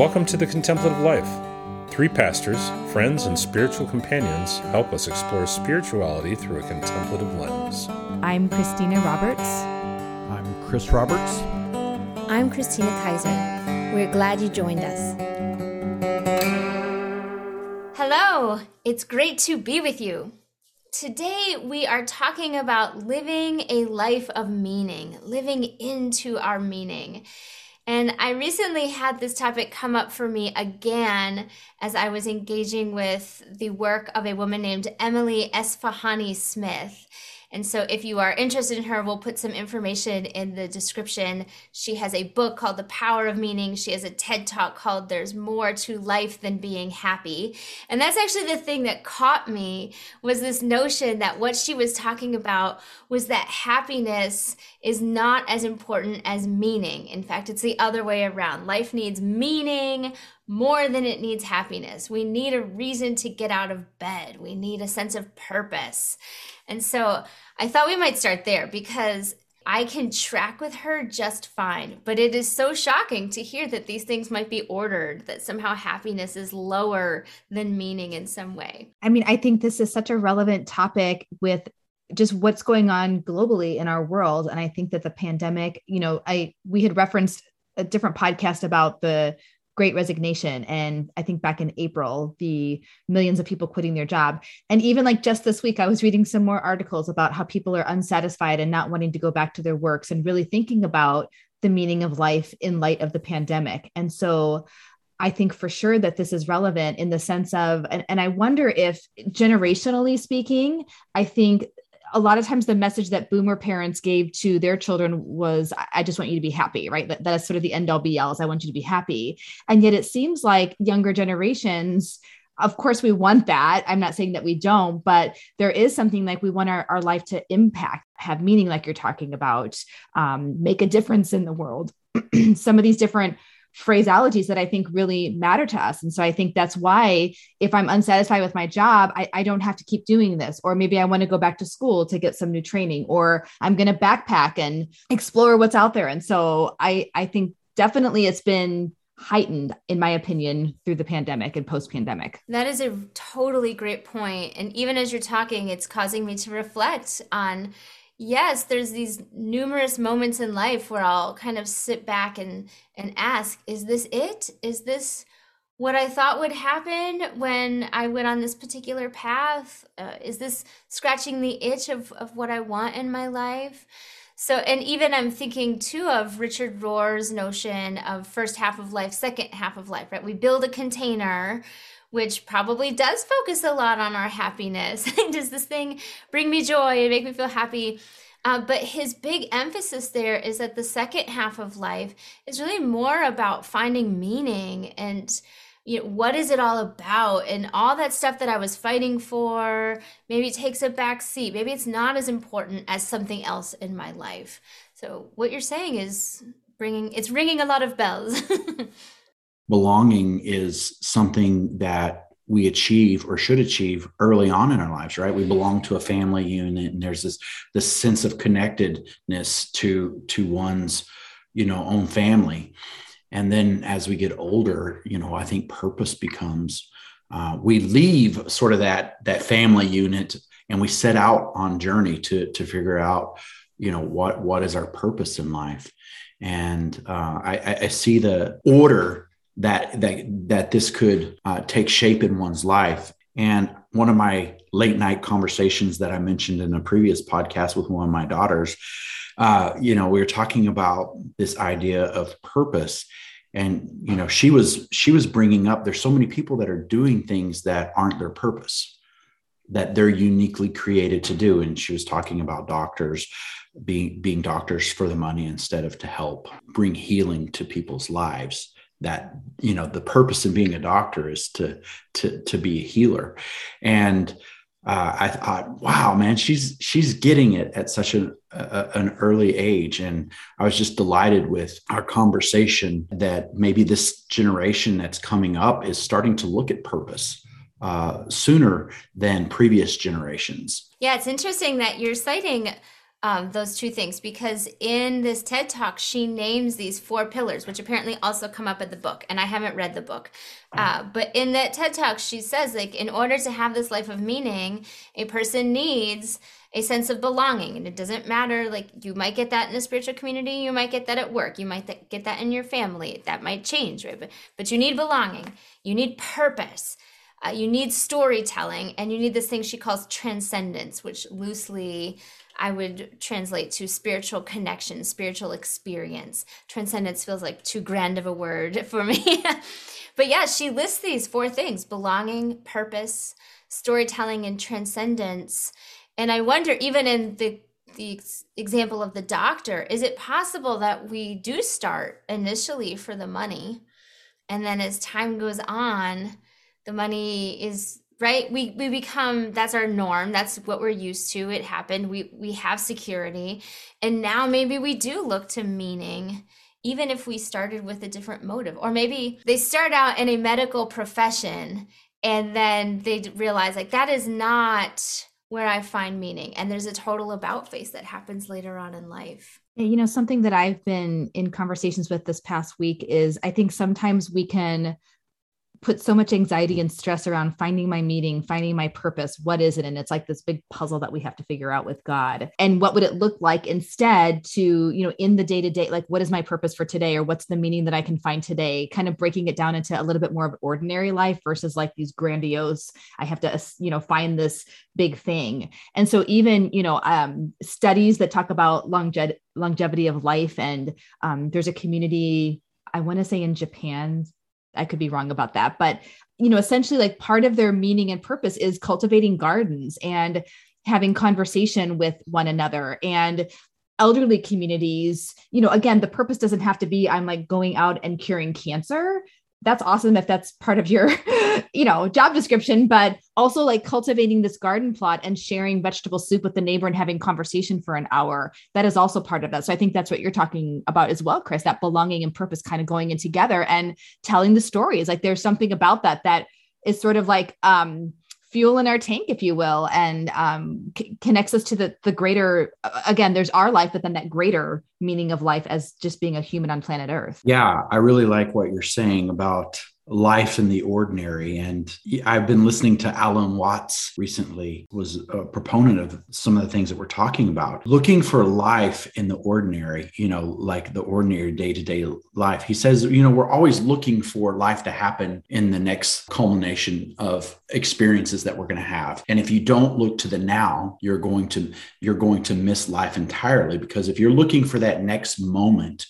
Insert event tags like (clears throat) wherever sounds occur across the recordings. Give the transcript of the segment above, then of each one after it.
Welcome to the Contemplative Life. Three pastors, friends, and spiritual companions help us explore spirituality through a contemplative lens. I'm Christina Roberts. I'm Chris Roberts. I'm Christina Kaiser. We're glad you joined us. Hello, it's great to be with you. Today, we are talking about living a life of meaning, living into our meaning. And I recently had this topic come up for me again as I was engaging with the work of a woman named Emily Esfahani Smith. And so, if you are interested in her, we'll put some information in the description. She has a book called The Power of Meaning. She has a TED talk called There's More to Life Than Being Happy. And that's actually the thing that caught me was this notion that what she was talking about was that happiness is not as important as meaning. In fact, it's the other way around. Life needs meaning more than it needs happiness. We need a reason to get out of bed. We need a sense of purpose. And so I thought we might start there because I can track with her just fine. But it is so shocking to hear that these things might be ordered, that somehow happiness is lower than meaning in some way. I mean, I think this is such a relevant topic with just what's going on globally in our world and i think that the pandemic you know i we had referenced a different podcast about the great resignation. And i think back in april the millions of people quitting their job. And even like just this week i was reading some more articles about how people are unsatisfied and not wanting to go back to their works and really thinking about the meaning of life in light of the pandemic. And so I think for sure that this is relevant in the sense of, and, and I wonder if generationally speaking, I think a lot of times the message that boomer parents gave to their children was i just want you to be happy right? That, that is sort of the end all be all is i want you to be happy. And yet it seems like younger generations of course we want that. I'm not saying that we don't but there is something like we want our, our life to impact have meaning like you're talking about um, make a difference in the world. (clears throat) Some of these different phraseologies that I think really matter to us. And so I think that's why if I'm unsatisfied with my job, I, I don't have to keep doing this. Or maybe I want to go back to school to get some new training, or I'm going to backpack and explore what's out there. And so I, I think definitely it's been heightened in my opinion through the pandemic and post pandemic that is a totally great point and even as you're talking it's causing me to reflect on yes, there's these numerous moments in life where I'll kind of sit back and and ask, is this it? Is this what I thought would happen when I went on this particular path? Uh, is this scratching the itch of, of what I want in my life? So, and even I'm thinking too of Richard Rohr's notion of first half of life, second half of life, right? We build a container which probably does focus a lot on our happiness. (laughs) does this thing bring me joy and make me feel happy? Uh, but his big emphasis there is that the second half of life is really more about finding meaning and you know what is it all about and all that stuff that i was fighting for maybe takes a back seat maybe it's not as important as something else in my life so what you're saying is bringing it's ringing a lot of bells (laughs) belonging is something that we achieve or should achieve early on in our lives right? We belong to a family unit and there's this this sense of connectedness to to one's you know own family. And then as we get older you know i think purpose becomes uh, we leave sort of that that family unit and we set out on journey to to figure out you know what what is our purpose in life. And uh, I, I see the order that that that this could uh, take shape in one's life. And one of my late night conversations that I mentioned in a previous podcast with one of my daughters, uh, you know, we were talking about this idea of purpose, and you know, she was she was bringing up there's so many people that are doing things that aren't their purpose that they're uniquely created to do. And she was talking about doctors being being doctors for the money instead of to help bring healing to people's lives that you know the purpose of being a doctor is to to to be a healer and uh, I thought, wow, man, she's she's getting it at such an a, an early age, and I was just delighted with our conversation that maybe this generation that's coming up is starting to look at purpose uh, sooner than previous generations. Yeah, it's interesting that you're citing um, those two things because in this TED talk, she names these four pillars, which apparently also come up in the book. And I haven't read the book. Uh, but in that TED talk, she says, like, in order to have this life of meaning, a person needs a sense of belonging. And it doesn't matter, like, you might get that in a spiritual community, you might get that at work, you might th- get that in your family. That might change, right? But, but you need belonging, you need purpose. Uh, you need storytelling and you need this thing she calls transcendence, which loosely I would translate to spiritual connection, spiritual experience. Transcendence feels like too grand of a word (laughs) for me. (laughs) but yeah, she lists these four things belonging, purpose, storytelling, and transcendence. And I wonder, even in the the example of the doctor, is it possible that we do start initially for the money? And then as time goes on, the money is right? We we become that's our norm. That's what we're used to. It happened. We we have security. And now maybe we do look to meaning even if we started with a different motive. Or maybe they start out in a medical profession and then they realize like that is not where i find meaning. And there's a total about face that happens later on in life. You know something that i've been in conversations with this past week is i think sometimes we can put so much anxiety and stress around finding my meaning, finding my purpose. What is it? And it's like this big puzzle that we have to figure out with God. And what would it look like instead to, you know, in the day to day, like what is my purpose for today or what's the meaning that I can find today? Kind of breaking it down into a little bit more of ordinary life versus like these grandiose, I have to, you know, find this big thing. And so even, you know, um, studies that talk about longe- longevity of life and um, there's a community I want to say in Japan I could be wrong about that, but you know, essentially like part of their meaning and purpose is cultivating gardens and having conversation with one another and elderly communities, you know, again, the purpose doesn't have to be I'm like going out and curing cancer that's awesome if that's part of your (laughs) you know job description but also like cultivating this garden plot and sharing vegetable soup with the neighbor and having conversation for an hour that is also part of that. So i think that's what you're talking about as well chris that belonging and purpose kind of going in together and telling the stories. Like there's something about that that is sort of like um fuel in our tank, if you will, and um, c- connects us to the the greater. Again, there's our life, but then that greater meaning of life as just being a human on planet Earth. Yeah, I really like what you're saying about life in the ordinary. And I've been listening to Alan Watts recently, was a proponent of some of the things that we're talking about. Looking for life in the ordinary, you know, like the ordinary day to day life. He says, you know, we're always looking for life to happen in the next culmination of experiences that we're going to have. And if you don't look to the now, you're going to you're going to miss life entirely because if you're looking for that next moment,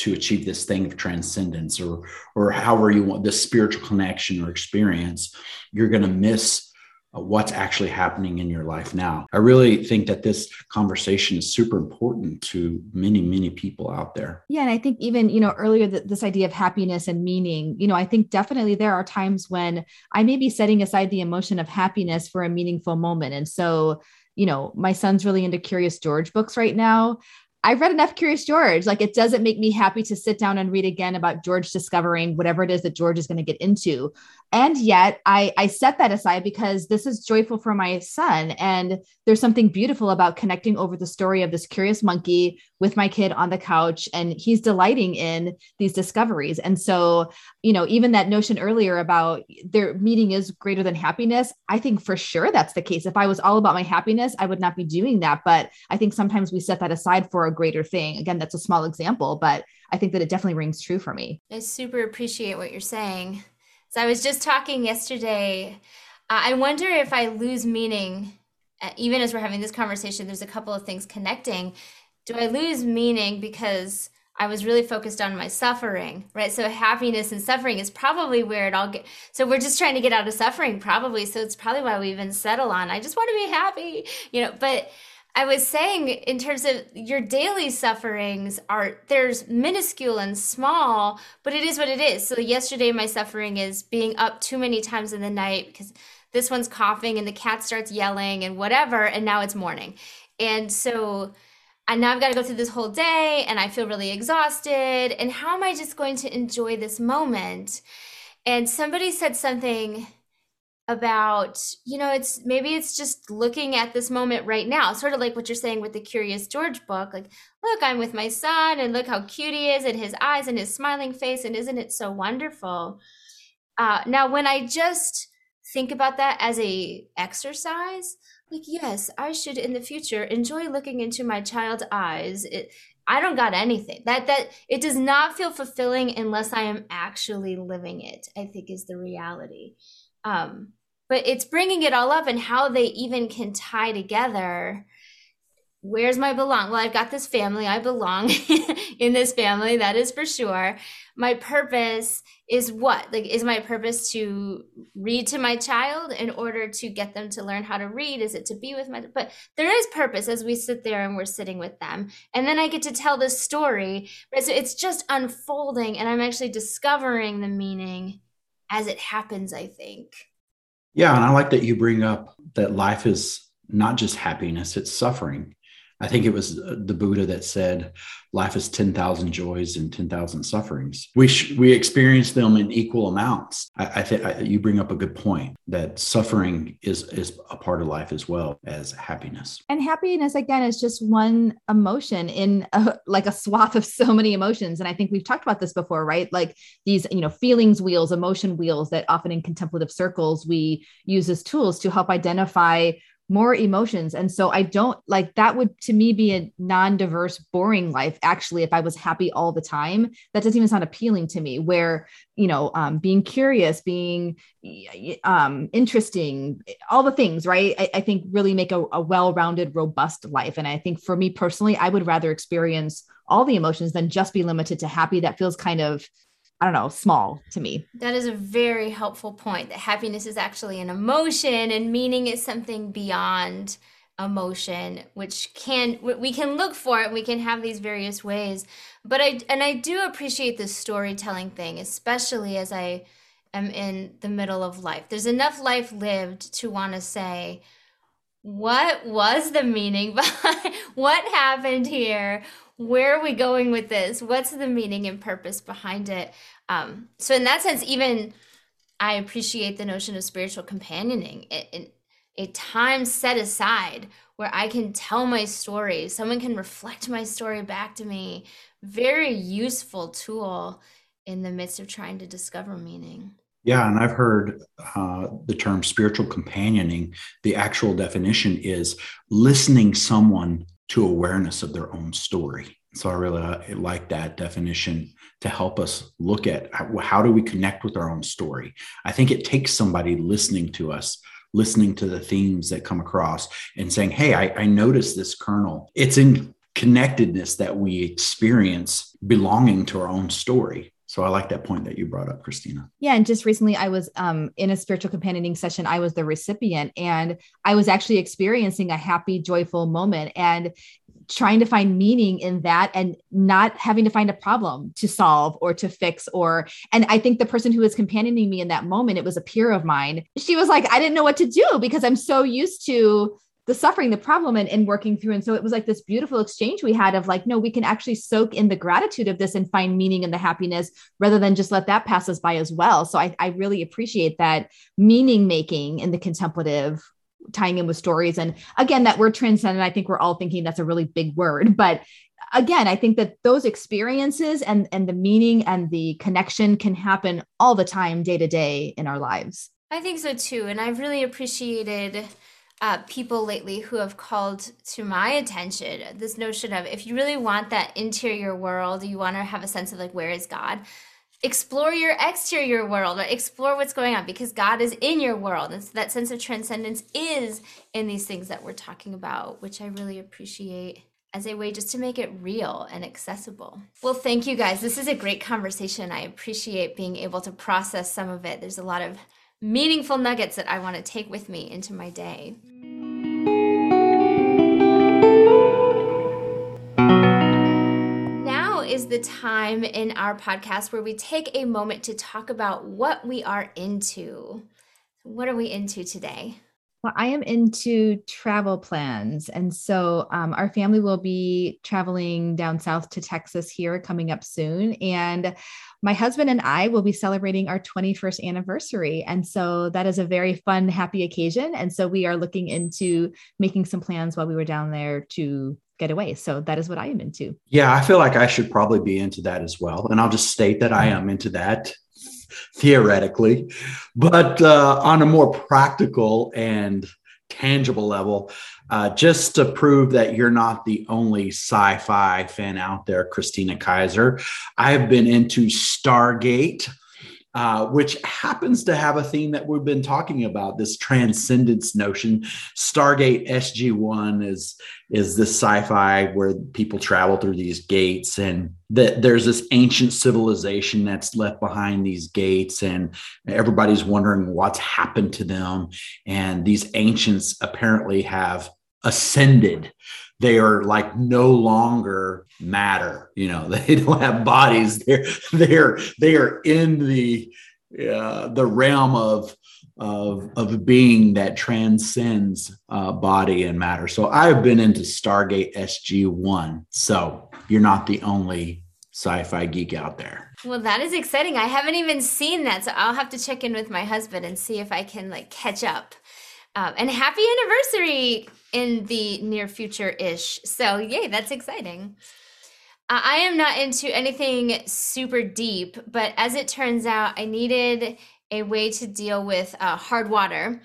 to achieve this thing of transcendence or or however you want this spiritual connection or experience you're going to miss uh, what's actually happening in your life now. I really think that this conversation is super important to many many people out there. Yeah and i think even you know earlier that this idea of happiness and meaning you know i think definitely there are times when i may be setting aside the emotion of happiness for a meaningful moment. And so you know, my son's really into Curious George books right now. I've read enough Curious George. Like it doesn't make me happy to sit down and read again about George discovering whatever it is that George is going to get into and yet I, I set that aside because this is joyful for my son and there's something beautiful about connecting over the story of this curious monkey with my kid on the couch and he's delighting in these discoveries. And so you know even that notion earlier about their meeting is greater than happiness i think for sure that's the case. If i was all about my happiness i would not be doing that. But i think sometimes we set that aside for a greater thing. Again that's a small example but i think that it definitely rings true for me. I super appreciate what you're saying. So I was just talking yesterday. Uh, I wonder if I lose meaning, uh, even as we're having this conversation, there's a couple of things connecting. Do I lose meaning because I was really focused on my suffering, right? So happiness and suffering is probably where it all get. So we're just trying to get out of suffering, probably. So it's probably why we even settle on, I just want to be happy, you know, but I was saying in terms of your daily sufferings are there's minuscule and small, but it is what it is. So yesterday my suffering is being up too many times in the night because this one's coughing and the cat starts yelling and whatever and now it's morning. And so and now I've got to go through this whole day and I feel really exhausted and how am I just going to enjoy this moment? And somebody said something about you know it's maybe it's just looking at this moment right now sort of like what you're saying with the curious george book like look i'm with my son and look how cute he is and his eyes and his smiling face and isn't it so wonderful uh, now when i just think about that as a exercise like yes i should in the future enjoy looking into my child's eyes. It, i don't got anything. That that it does not feel fulfilling unless i am actually living it i think is the reality. Um but it's bringing it all up and how they even can tie together where's my belong? Well i've got this family. I belong (laughs) in this family that is for sure. My purpose is what? Like is my purpose to read to my child in order to get them to learn how to read? Is it to be with my but there is purpose as we sit there and we're sitting with them. And then i get to tell this story right? So it's just unfolding and i'm actually discovering the meaning as it happens i think. Yeah, and I like that you bring up that life is not just happiness, it's suffering. I think it was the Buddha that said, "Life is ten thousand joys and ten thousand sufferings." We sh- we experience them in equal amounts. I, I think you bring up a good point that suffering is is a part of life as well as happiness. And happiness again is just one emotion in a, like a swath of so many emotions. And I think we've talked about this before, right? Like these you know feelings wheels, emotion wheels that often in contemplative circles we use as tools to help identify more emotions. And so I don't like that would to me be a non diverse, boring life. Actually, if I was happy all the time, that doesn't even sound appealing to me. Where, you know, um, being curious, being um, interesting, all the things, right? I, I think really make a, a well rounded, robust life. And I think for me personally, I would rather experience all the emotions than just be limited to happy. That feels kind of I don't know, small to me. That is a very helpful point that happiness is actually an emotion and meaning is something beyond emotion which can we can look for it we can have these various ways. But i and i do appreciate the storytelling thing especially as i am in the middle of life. There's enough life lived to want to say what was the meaning (laughs) behind what happened here where are we going with this? What's the meaning and purpose behind it? Um, so, in that sense, even I appreciate the notion of spiritual companioning, it, a time set aside where I can tell my story, someone can reflect my story back to me. Very useful tool in the midst of trying to discover meaning. Yeah, and I've heard uh, the term spiritual companioning. The actual definition is listening someone to awareness of their own story. So I really uh, like that definition to help us look at how, do we connect with our own story. I think it takes somebody listening to us, listening to the themes that come across, and saying, "Hey, I, I noticed this kernel. It's in connectedness that we experience belonging to our own story." So I like that point that you brought up, Christina. Yeah, and just recently I was um, in a spiritual companioning session. I was the recipient, and I was actually experiencing a happy, joyful moment, and trying to find meaning in that, and not having to find a problem to solve or to fix. Or, and I think the person who was companioning me in that moment, it was a peer of mine. She was like, I didn't know what to do because I'm so used to the suffering, the problem, and, and working through. And so it was like this beautiful exchange we had of like, no, we can actually soak in the gratitude of this and find meaning in the happiness rather than just let that pass us by as well. So I, I really appreciate that meaning making in the contemplative tying in with stories. And again, that word transcendent, I think we're all thinking that's a really big word, but again i think that those experiences and and the meaning and the connection can happen all the time day to day in our lives i think so too and i've really appreciated uh, people lately who have called to my attention this notion of if you really want that interior world, you want to have a sense of like, where is God? Explore your exterior world or explore what's going on because God is in your world. And so that sense of transcendence is in these things that we're talking about, which I really appreciate as a way just to make it real and accessible. Well, thank you guys. This is a great conversation. I appreciate being able to process some of it. There's a lot of meaningful nuggets that I want to take with me into my day. Now is the time in our podcast where we take a moment to talk about what we are into. What are we into today? Well, I am into travel plans. And so um, our family will be traveling down south to Texas here coming up soon. And my husband and I will be celebrating our 21st anniversary. And so that is a very fun, happy occasion. And so we are looking into making some plans while we were down there to get away. So that is what I am into. Yeah, I feel like I should probably be into that as well. And I'll just state that I am into that theoretically, but uh, on a more practical and tangible level, uh, just to prove that you're not the only sci fi fan out there, Christina Kaiser. I have been into Stargate uh, which happens to have a theme that we've been talking about this transcendence notion. Stargate SG One is is this sci-fi where people travel through these gates, and that there's this ancient civilization that's left behind these gates, and everybody's wondering what's happened to them. And these ancients apparently have ascended they are like no longer matter you know (laughs) they don't have bodies. They're they're they are in the uh, the realm of of of being that transcends uh, body and matter. So i've been into stargate sg1 so you're not the only sci-fi geek out there. Well that is exciting. I haven't even seen that so i'll have to check in with my husband and see if i can like catch up um, and happy anniversary in the near future ish. So, yay, that's exciting. Uh, I am not into anything super deep, but as it turns out, I needed a way to deal with uh, hard water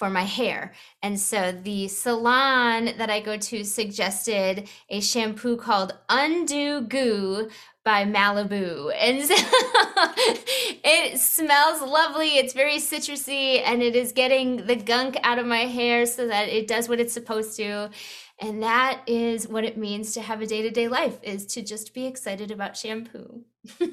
for my hair. And so the salon that I go to suggested a shampoo called Undo Goo by Malibu. And so (laughs) it smells lovely. It's very citrusy and it is getting the gunk out of my hair so that it does what it's supposed to. And that is what it means to have a day-to-day life is to just be excited about shampoo. (laughs)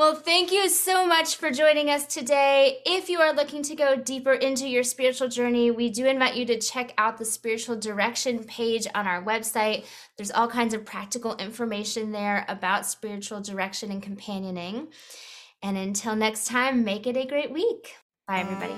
Well, thank you so much for joining us today. If you are looking to go deeper into your spiritual journey, we do invite you to check out the spiritual direction page on our website. There's all kinds of practical information there about spiritual direction and companioning. And until next time, make it a great week. Bye, everybody.